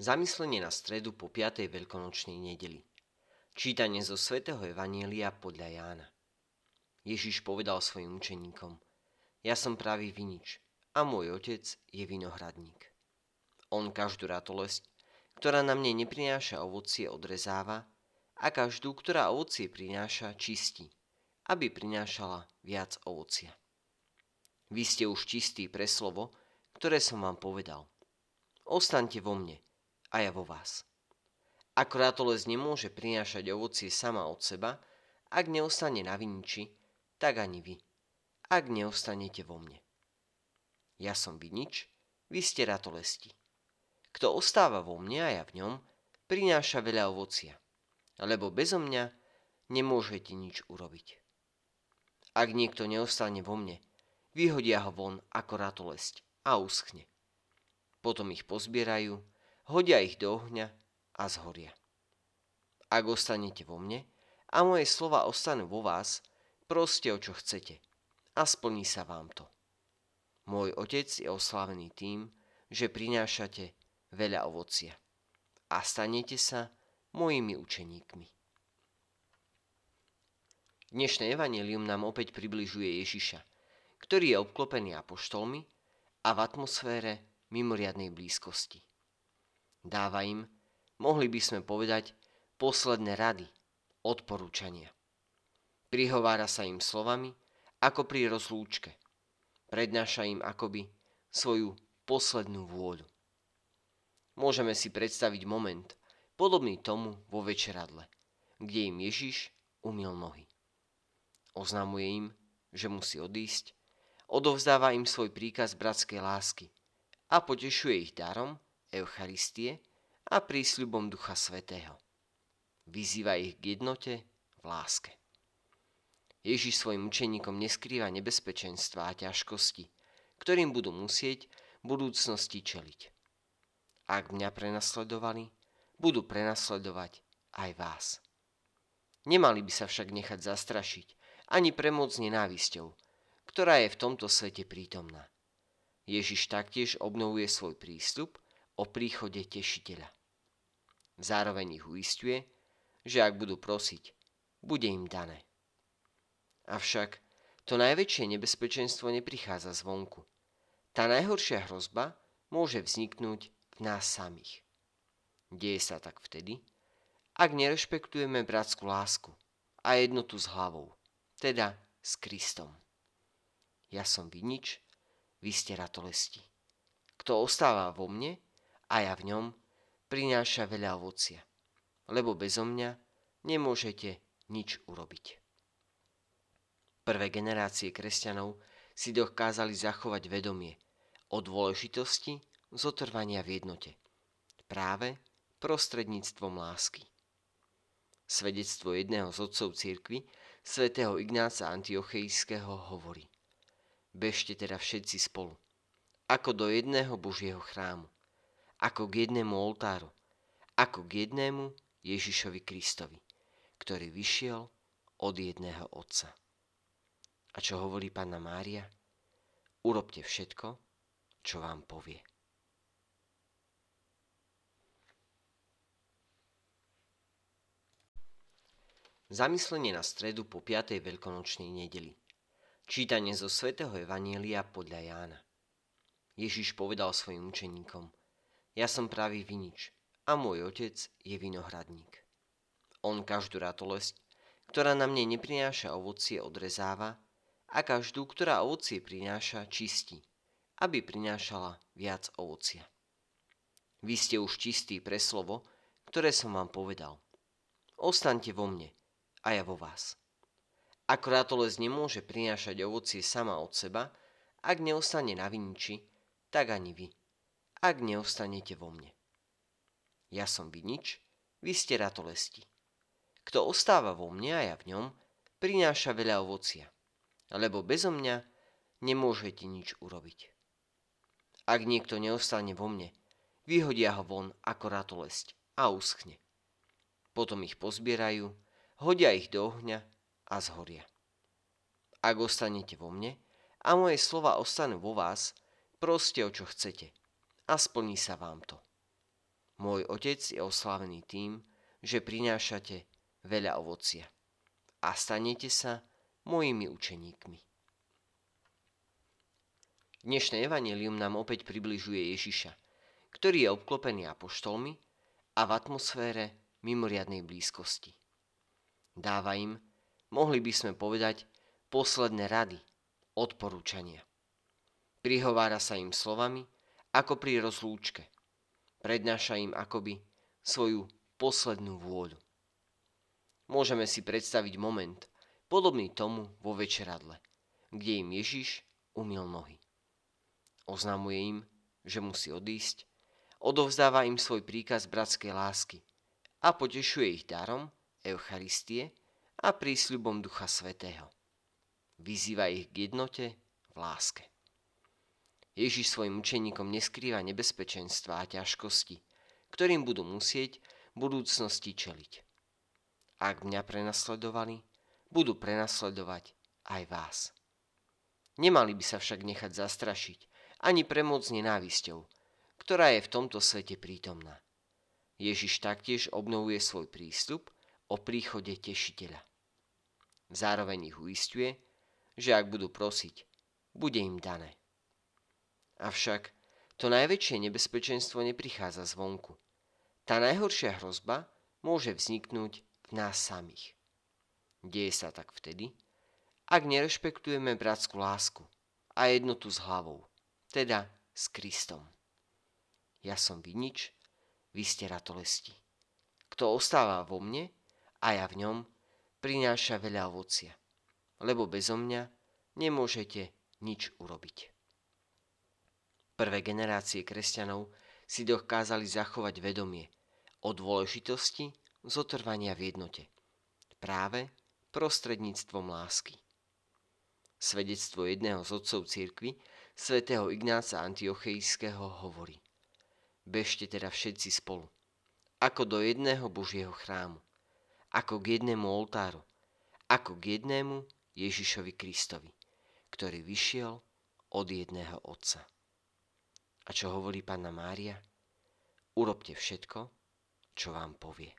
Zamyslenie na stredu po 5. veľkonočnej nedeli. Čítanie zo svätého Evanielia podľa Jána. Ježiš povedal svojim učeníkom, ja som pravý vinič a môj otec je vinohradník. On každú ratolesť, ktorá na mne neprináša ovocie, odrezáva a každú, ktorá ovocie prináša, čistí, aby prinášala viac ovocia. Vy ste už čistí pre slovo, ktoré som vám povedal. Ostaňte vo mne a ja vo vás. Ako ratolesť nemôže prinášať ovocie sama od seba, ak neostane na viniči, tak ani vy, ak neostanete vo mne. Ja som vinič, vy ste ratolesti. Kto ostáva vo mne a ja v ňom, prináša veľa ovocia, lebo bezo mňa nemôžete nič urobiť. Ak niekto neostane vo mne, vyhodia ho von ako ratolesť a uschne. Potom ich pozbierajú hodia ich do ohňa a zhoria. Ak ostanete vo mne a moje slova ostanú vo vás, proste o čo chcete a splní sa vám to. Môj otec je oslávený tým, že prinášate veľa ovocia a stanete sa mojimi učeníkmi. Dnešné evanelium nám opäť približuje Ježiša, ktorý je obklopený apoštolmi a v atmosfére mimoriadnej blízkosti. Dáva im, mohli by sme povedať, posledné rady, odporúčania. Prihovára sa im slovami, ako pri rozlúčke. Prednáša im akoby svoju poslednú vôľu. Môžeme si predstaviť moment, podobný tomu vo večeradle, kde im Ježiš umil nohy. Oznamuje im, že musí odísť, odovzdáva im svoj príkaz bratskej lásky a potešuje ich darom, Eucharistie a prísľubom Ducha Svetého. Vyzýva ich k jednote v láske. Ježiš svojim učeníkom neskrýva nebezpečenstva a ťažkosti, ktorým budú musieť v budúcnosti čeliť. Ak mňa prenasledovali, budú prenasledovať aj vás. Nemali by sa však nechať zastrašiť ani premôcť nenávisťou, ktorá je v tomto svete prítomná. Ježiš taktiež obnovuje svoj prístup o príchode tešiteľa. Zároveň ich uistuje, že ak budú prosiť, bude im dané. Avšak to najväčšie nebezpečenstvo neprichádza zvonku. Tá najhoršia hrozba môže vzniknúť v nás samých. Deje sa tak vtedy, ak nerešpektujeme bratskú lásku a jednotu s hlavou, teda s Kristom. Ja som vinič, vy ste ratolesti. Kto ostáva vo mne a ja v ňom, prináša veľa ovocia, lebo bezo mňa nemôžete nič urobiť. Prvé generácie kresťanov si dokázali zachovať vedomie o dôležitosti zotrvania v jednote, práve prostredníctvom lásky. Svedectvo jedného z otcov cirkvy, svätého Ignáca Antiochejského, hovorí Bežte teda všetci spolu, ako do jedného Božieho chrámu, ako k jednému oltáru, ako k jednému Ježišovi Kristovi, ktorý vyšiel od jedného Otca. A čo hovorí Panna Mária? Urobte všetko, čo vám povie. Zamyslenie na stredu po 5. veľkonočnej nedeli. Čítanie zo svätého Evanielia podľa Jána. Ježiš povedal svojim učeníkom – ja som pravý vinič a môj otec je vinohradník. On každú ratolesť, ktorá na mne neprináša ovocie, odrezáva a každú, ktorá ovocie prináša, čistí, aby prinášala viac ovocia. Vy ste už čistí pre slovo, ktoré som vám povedal. Ostaňte vo mne a ja vo vás. Ako ratolesť nemôže prinášať ovocie sama od seba, ak neostane na viniči, tak ani vy ak neostanete vo mne. Ja som vinič, vy ste ratolesti. Kto ostáva vo mne a ja v ňom, prináša veľa ovocia, lebo bezo mňa nemôžete nič urobiť. Ak niekto neostane vo mne, vyhodia ho von ako ratolesť a uschne. Potom ich pozbierajú, hodia ich do ohňa a zhoria. Ak ostanete vo mne a moje slova ostanú vo vás, proste o čo chcete – a splní sa vám to. Môj otec je oslávený tým, že prinášate veľa ovocia a stanete sa mojimi učeníkmi. Dnešné evanelium nám opäť približuje Ježiša, ktorý je obklopený apoštolmi a v atmosfére mimoriadnej blízkosti. Dáva im, mohli by sme povedať, posledné rady, odporúčania. Prihovára sa im slovami, ako pri rozlúčke. Prednáša im akoby svoju poslednú vôľu. Môžeme si predstaviť moment, podobný tomu vo večeradle, kde im Ježiš umil nohy. Oznamuje im, že musí odísť, odovzdáva im svoj príkaz bratskej lásky a potešuje ich darom Eucharistie a prísľubom Ducha Svetého. Vyzýva ich k jednote v láske. Ježiš svojim učeníkom neskrýva nebezpečenstva a ťažkosti, ktorým budú musieť v budúcnosti čeliť. Ak mňa prenasledovali, budú prenasledovať aj vás. Nemali by sa však nechať zastrašiť ani premôcť nenávisťou, ktorá je v tomto svete prítomná. Ježiš taktiež obnovuje svoj prístup o príchode tešiteľa. Zároveň ich uistuje, že ak budú prosiť, bude im dané. Avšak to najväčšie nebezpečenstvo neprichádza zvonku. Tá najhoršia hrozba môže vzniknúť v nás samých. Deje sa tak vtedy, ak nerešpektujeme bratskú lásku a jednotu s hlavou teda s Kristom. Ja som vinič, vy ste ratolesti. Kto ostáva vo mne a ja v ňom, prináša veľa ovocia, lebo bezo mňa nemôžete nič urobiť. Prvé generácie kresťanov si dokázali zachovať vedomie o dôležitosti zotrvania v jednote, práve prostredníctvom lásky. Svedectvo jedného z otcov cirkvy svätého Ignáca Antiochejského hovorí Bežte teda všetci spolu, ako do jedného Božieho chrámu, ako k jednému oltáru, ako k jednému Ježišovi Kristovi, ktorý vyšiel od jedného Otca. A čo hovorí Panna Mária? Urobte všetko, čo vám povie.